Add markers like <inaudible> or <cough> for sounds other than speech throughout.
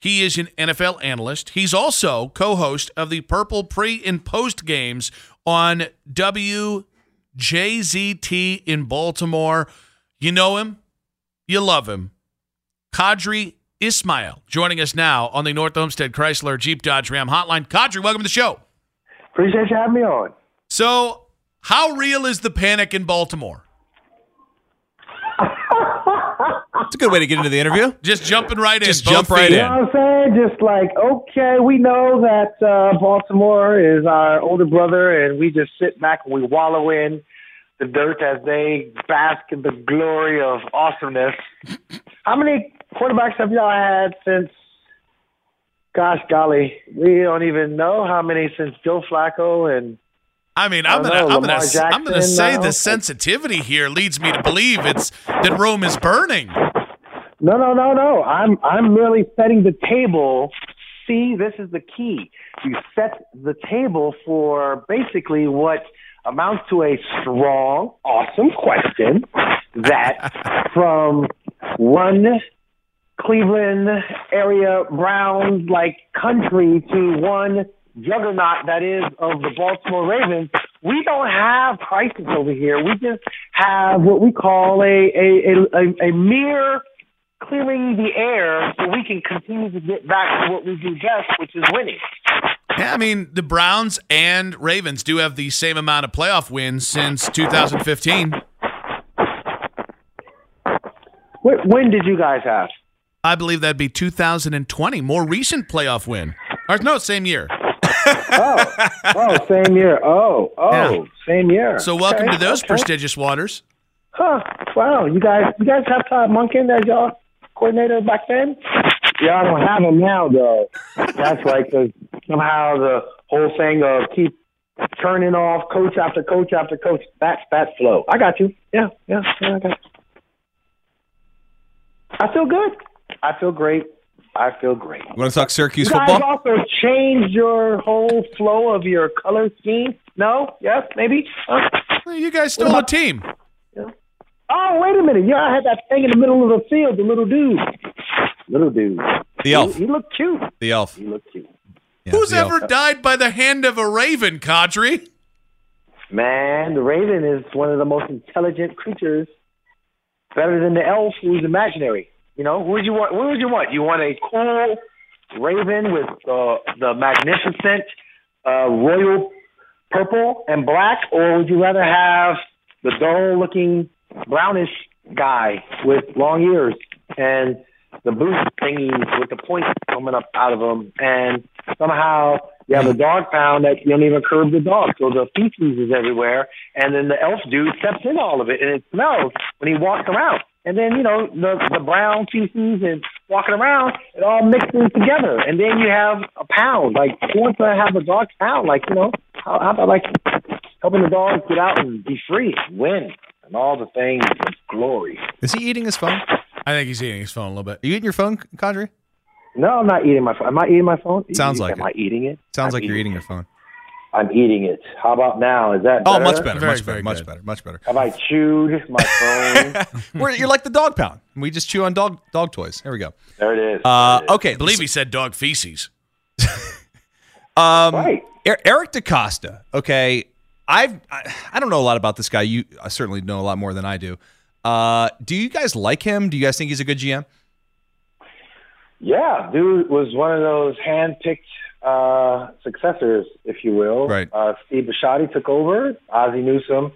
He is an NFL analyst. He's also co host of the Purple pre and post games on WJZT in Baltimore. You know him, you love him. Qadry Ismail joining us now on the North Olmsted Chrysler Jeep Dodge Ram hotline. Qadry, welcome to the show. Appreciate you having me on. So, how real is the panic in Baltimore? It's a good way to get into the interview. Just jumping right in. Just in. jump both right in. You know what I'm saying? Just like, okay, we know that uh, Baltimore is our older brother, and we just sit back and we wallow in the dirt as they bask in the glory of awesomeness. How many quarterbacks have y'all had since? Gosh, golly, we don't even know how many since Joe Flacco and I mean, I I'm don't gonna, know, I'm gonna, Lamar s- I'm gonna say now. the sensitivity here leads me to believe it's that Rome is burning. No, no, no, no. I'm I'm merely setting the table. See, this is the key. You set the table for basically what amounts to a strong, awesome question that from one Cleveland area Browns like country to one juggernaut that is of the Baltimore Ravens, we don't have crisis over here. We just have what we call a a, a, a, a mere clearing the air so we can continue to get back to what we do best, which is winning. Yeah, I mean, the Browns and Ravens do have the same amount of playoff wins since 2015. When, when did you guys have? I believe that'd be 2020, more recent playoff win. Or no, same year. Oh, oh, same year. Oh, oh, Yeah. same year. So welcome Okay, to those okay. prestigious waters. Huh. Wow. You guys, you guys have Todd Monken as y'all coordinator back then? Y'all don't have him now, though. That's right, because somehow the whole thing of keep turning off coach after coach after coach, that's that flow. I got you. Yeah, yeah, yeah, I got you. I feel good. I feel great. I feel great. You want to talk Syracuse You guys football? also changed your whole flow of your color scheme? No? Yes? Maybe? Huh? You guys still a team. Oh, wait a minute. Yeah, I had that thing in the middle of the field, the little dude. Little dude. The elf. He, he looked cute. The elf. He looked cute. Yeah, Who's the elf. ever died by the hand of a raven, Qadry? Man, the raven is one of the most intelligent creatures. Better than the elf who's imaginary. You know, who would you want? What would you want? You want a cool raven with uh, the magnificent uh, royal purple and black, or would you rather have the dull-looking brownish guy with long ears and the boot thingies with the points coming up out of them, and somehow you have a dog pound that you don't even curb the dog, so the feces is everywhere, and then the elf dude steps in all of it, and it smells when he walks around. And then you know the the brown feces and walking around, it all mixes together, and then you have a pound. Like who wants to have a dog pound? Like you know, how, how about like helping the dogs get out and be free, win, and all the things of glory. Is he eating his phone? I think he's eating his phone a little bit. Are you eating your phone, Qadry? No, I'm not eating my phone. Am I eating my phone? Sounds like Am it. I eating it? Sounds I'm like you're eating your phone. I'm eating it. How about now? Is that Oh, much better, Very, much better, much better, much better. Have I chewed my phone? <laughs> We're, you're like the dog pound. We just chew on dog dog toys. Here we go. there it is. Uh, There it is. okay, I believe he said dog feces. <laughs> Um, Right. Er- Eric DeCosta. Okay, I've I, I don't know a lot about this guy. You I certainly know a lot more than I do. Uh, do you guys like him? Do you guys think he's a good GM? Yeah, dude was one of those hand-picked uh, successors, if you will. Right. Uh, Steve Bisciotti took over. Ozzie Newsome,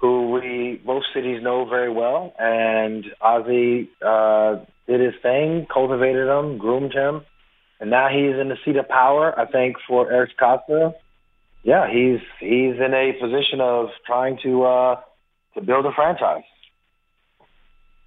who we both cities know very well, and Ozzie uh, did his thing, cultivated him, groomed him, and now he's in the seat of power. I think for Eric Costa, yeah, he's he's in a position of trying to uh, to build a franchise.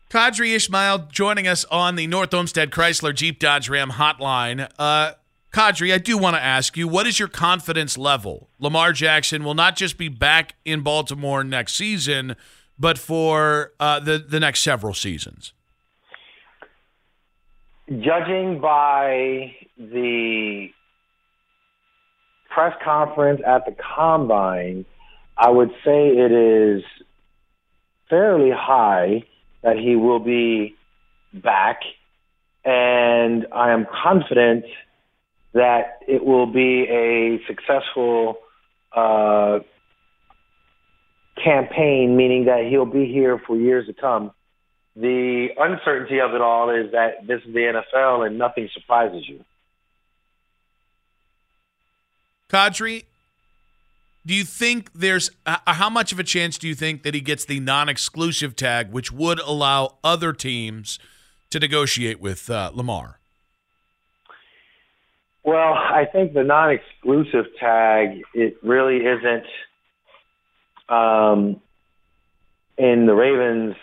Qadry Ismail joining us on the North Olmsted Chrysler Jeep Dodge Ram hotline. Uh, Qadry, I do want to ask you, what is your confidence level? Lamar Jackson will not just be back in Baltimore next season, but for uh, the the next several seasons. Judging by the press conference at the combine, I would say it is fairly high that he will be back, and I am confident that it will be a successful uh, campaign, meaning that he'll be here for years to come. The uncertainty of it all is that this is the NFL and nothing surprises you. Qadry, do you think there's uh, how much of a chance do you think that he gets the non-exclusive tag, which would allow other teams to negotiate with uh, Lamar? Well, I think the non-exclusive tag it really isn't um, in the Ravens.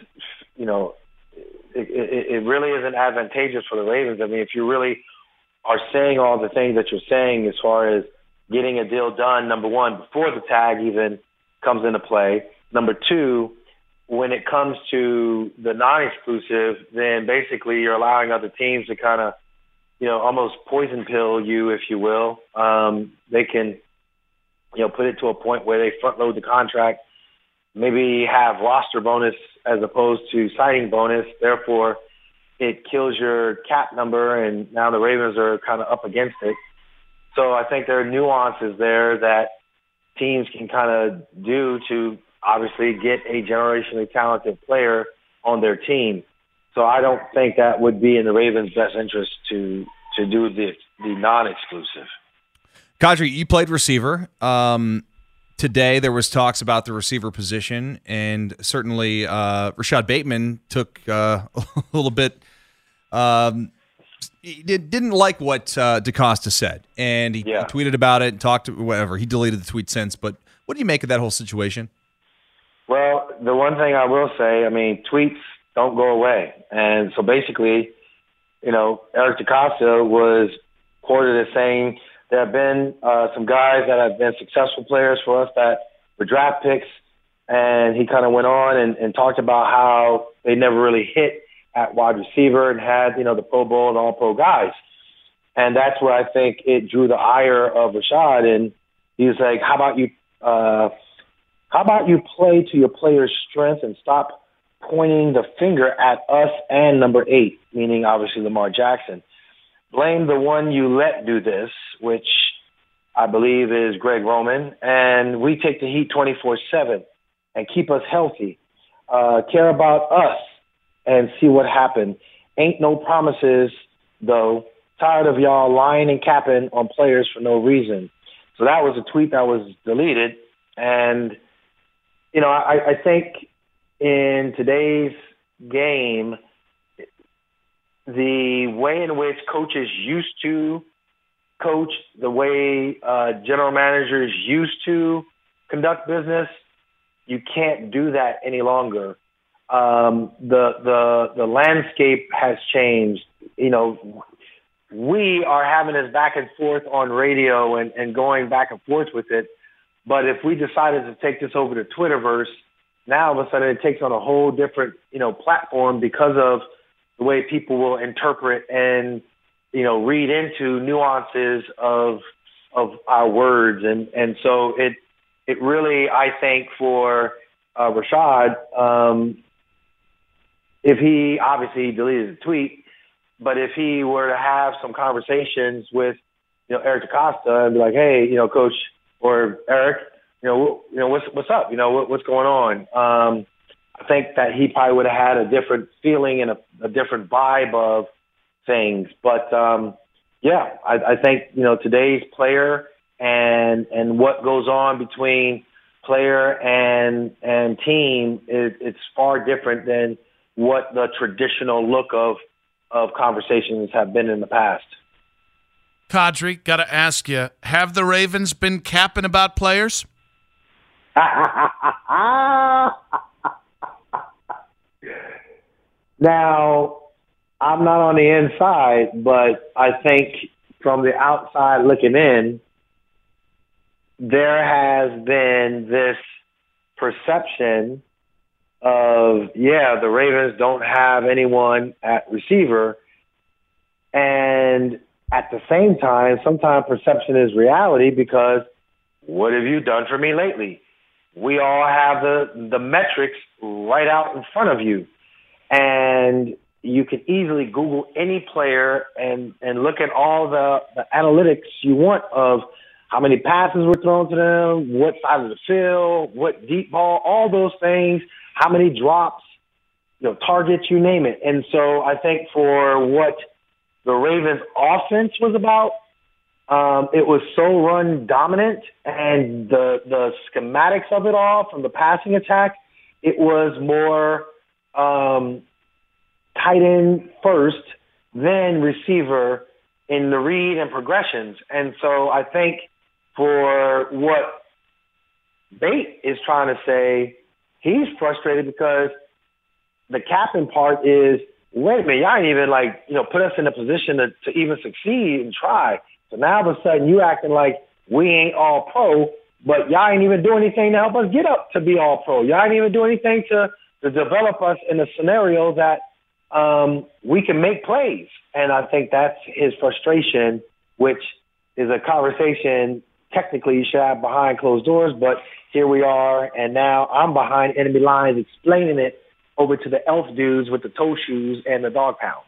You know, it, it, it really isn't advantageous for the Ravens. I mean, if you really are saying all the things that you're saying as far as getting a deal done, number one, before the tag even comes into play. Number two, when it comes to the non-exclusive, then basically you're allowing other teams to kind of, you know, almost poison pill you, if you will. Um, they can, you know, put it to a point where they front load the contract, maybe have roster bonus as opposed to signing bonus. Therefore, it kills your cap number, and now the Ravens are kind of up against it. So I think there are nuances there that teams can kind of do to obviously get a generationally talented player on their team. So I don't think that would be in the Ravens' best interest to to do the the non-exclusive. Qadry, you played receiver. Um, today there was talks about the receiver position, and certainly uh, Rashod Bateman took uh, <laughs> a little bit. Um, did, didn't like what uh, DeCosta said, and he, Yeah. tweeted about it and talked to whatever. He deleted the tweet since. But what do you make of that whole situation? Well, the one thing I will say, I mean, tweets don't go away. And so basically, you know, Eric DeCosta was quoted as saying there have been uh, some guys that have been successful players for us that were draft picks. And he kind of went on and, and talked about how they never really hit at wide receiver and had, you know, the Pro Bowl and all pro guys. And that's where I think it drew the ire of Rashod. And he was like, how about you, uh, how about you play to your player's strength and stop pointing the finger at us and number eight, meaning obviously Lamar Jackson. Blame the one you let do this, which I believe is Greg Roman, and we take the heat 24-7 and keep us healthy. Uh, care about us and see what happened. Ain't no promises, though. Tired of y'all lying and capping on players for no reason. So that was a tweet that was deleted. And, you know, I, I think in today's game, the way in which coaches used to coach, the way uh, general managers used to conduct business, you can't do that any longer. Um, the the the landscape has changed. You know, we are having this back and forth on radio and, and going back and forth with it. But if we decided to take this over to Twitterverse, now all of a sudden it takes on a whole different, you know, platform because of the way people will interpret and, you know, read into nuances of of our words. And, and so it it really I think for uh, Rashod, um, if he obviously deleted the tweet, but if he were to have some conversations with, you know, Eric DeCosta and be like, hey, you know, coach or Eric, you know, you know, what's, what's up? You know, what, what's going on? Um, I think that he probably would have had a different feeling and a, a different vibe of things. But um, yeah, I, I think you know today's player and and what goes on between player and and team is it's far different than what the traditional look of of conversations have been in the past. Qadry, got to ask you: Have the Ravens been capping about players? <laughs> now, I'm not on the inside, but I think from the outside looking in, there has been this perception of, yeah, the Ravens don't have anyone at receiver. And at the same time, sometimes perception is reality because what have you done for me lately? We all have the, the metrics right out in front of you. And you can easily Google any player and, and look at all the, the analytics you want of how many passes were thrown to them, what side of the field, what deep ball, all those things, how many drops, you know, targets, you name it. And so I think for what the Ravens offense was about, um, it was so run dominant and the, the schematics of it all from the passing attack, it was more, um, tight end first, then receiver in the read and progressions. And so I think for what Bate is trying to say, he's frustrated because the captain part is, wait a minute, y'all ain't even like, you know, put us in a position to, to even succeed and try. So now all of a sudden you acting like we ain't all pro, but y'all ain't even doing anything to help us get up to be all pro. Y'all ain't even doing anything to, to develop us in a scenario that um, we can make plays. And I think that's his frustration, which is a conversation technically you should have behind closed doors, but here we are, and now I'm behind enemy lines explaining it over to the elf dudes with the toe shoes and the dog pound.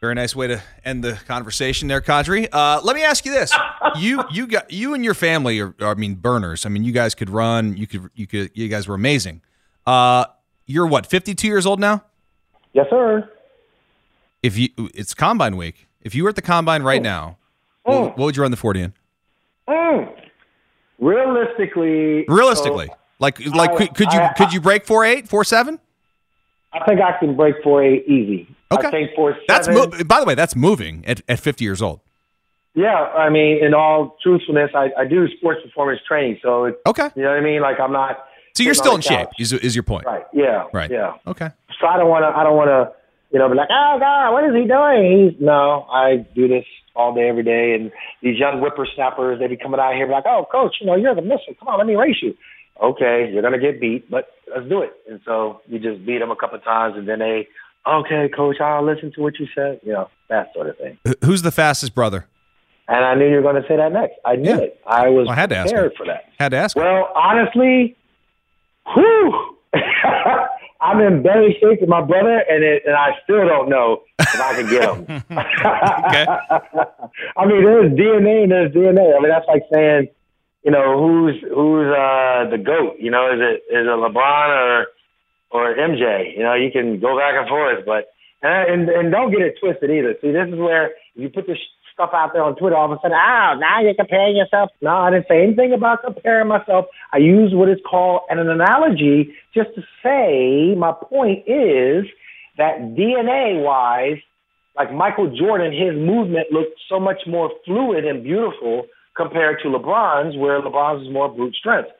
Very nice way to end the conversation there, Qadry. Uh, let me ask you this: <laughs> you, you got you and your family are, are, I mean, burners. I mean, you guys could run. You could, you could, you guys were amazing. Uh, you're what, 52 years old now? Yes, sir. If you, it's combine week. If you were at the combine right now, Mm. what, what would you run the 40 in? Mm. Realistically, Realistically, so like, like I- could, could you I- could you break four eight, four seven? I think I can break four eight easy. Okay. I think That's mo- by the way, that's moving at, at 50 years old. Yeah, I mean, in all truthfulness, I, I do sports performance training, so it's, Okay. you know what I mean. Like I'm not. So you're still in shape. Is, is your point? Right. Yeah. Right. Yeah. Okay. So I don't want to. I don't want to. You know, be like, oh God, what is he doing? He's no. I do this all day, every day, and these young whippersnappers, they be coming out here, be like, oh, coach, you know, you're the missile. Come on, let me race you. Okay, you're gonna get beat, but let's do it. And so you just beat them a couple of times, and then they, okay, coach, I'll listen to what you said. You know, that sort of thing. Who's the fastest brother? And I knew you were going to say that next. I knew Yeah. it. I was Well, I had to ask prepared her. for that. Had to ask. Well, honestly, whew, <laughs> I'm in better shape than my brother, and it, and I still don't know if I can get him. <laughs> <laughs> I mean, there's DNA and there's DNA. I mean, that's like saying, you know, who's who's uh, the goat? You know, is it is it LeBron or or MJ? You know, you can go back and forth, but and and, and don't get it twisted either. See, this is where you put this stuff out there on Twitter, all of a sudden, oh, now you're comparing yourself. No, I didn't say anything about comparing myself. I used what is called an analogy just to say my point is that DNA wise, like Michael Jordan, his movement looked so much more fluid and beautiful compared to LeBron's, where LeBron's is more brute strength.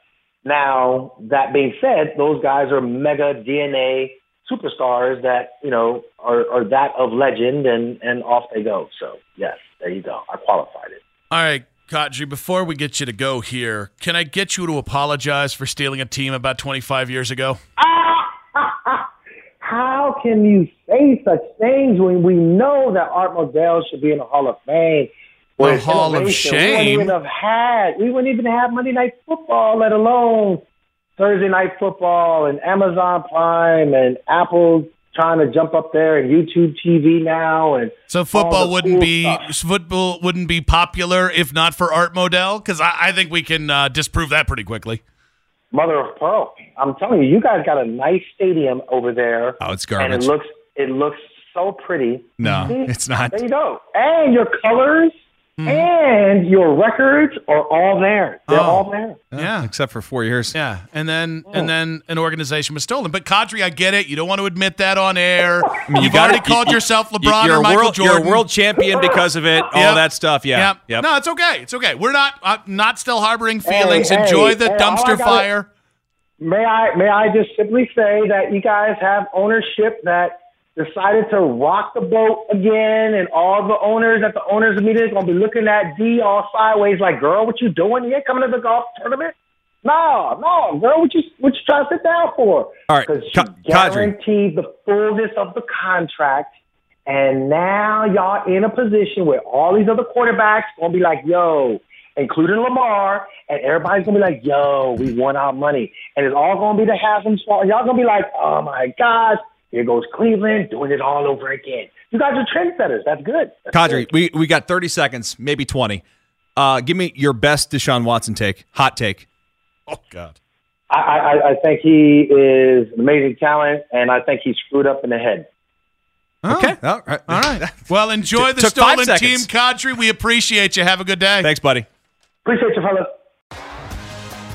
Now, that being said, those guys are mega DNA superstars that, you know, are, are that of legend and, and off they go. So, yes, there you go. I qualified it. All right, Qadry, before we get you to go here, can I get you to apologize for stealing a team about 25 years ago? <laughs> How can you say such things when we know that Art Modell should be in the Hall of Fame? The Hall of innovation, We wouldn't even have had. We wouldn't even have Monday Night Football, let alone Thursday Night Football and Amazon Prime and Apple trying to jump up there and YouTube TV now and So football wouldn't cool be stuff. football wouldn't be popular if not for Art Modell because I, I think we can uh, disprove that pretty quickly. mother of pearl. I'm telling you, you guys got a nice stadium over there. Oh, it's garbage. and it looks it looks so pretty. No, See? it's not. There you go. And your colors Hmm. and your records are all there. They're Oh. all there. Yeah. Except for four years. Yeah, and then Oh. and then an organization was stolen. But Qadry, I get it. You don't want to admit that on air. <laughs> mean, you You've gotta- already called you- yourself LeBron you're or Michael world, Jordan. You're a world champion because of it. All Yep. that stuff. Yeah. Yep. Yep. No, it's okay. It's okay. We're not uh, not still harboring feelings. hey, Enjoy the hey, dumpster gotta- fire. May I may I just simply say that you guys have ownership that decided to rock the boat again, and all the owners at the owners meeting is gonna be looking at D all sideways, like, "Girl, what you doing? You ain't coming to the golf tournament." No, no, girl, what you what you trying to sit down for? All right, because Ka- she Qadry. guaranteed the fullness of the contract, and now y'all in a position where all these other quarterbacks gonna be like, "Yo," including Lamar, and everybody's gonna be like, "Yo, we won our money," and it's all gonna be the fault. And y'all gonna be like, "Oh my gosh." Here goes Cleveland doing it all over again. You guys are trendsetters. That's good. That's Qadry, good. we, we got 30 seconds, maybe 20. Uh, give me your best Deshaun Watson take. Hot take. Oh God. I, I, I think he is an amazing talent, and I think he's screwed up in the head. Okay. <laughs> All right. All right. Well, enjoy the took stolen team, seconds. Qadry. We appreciate you. Have a good day. Thanks, buddy. Appreciate you, fellas.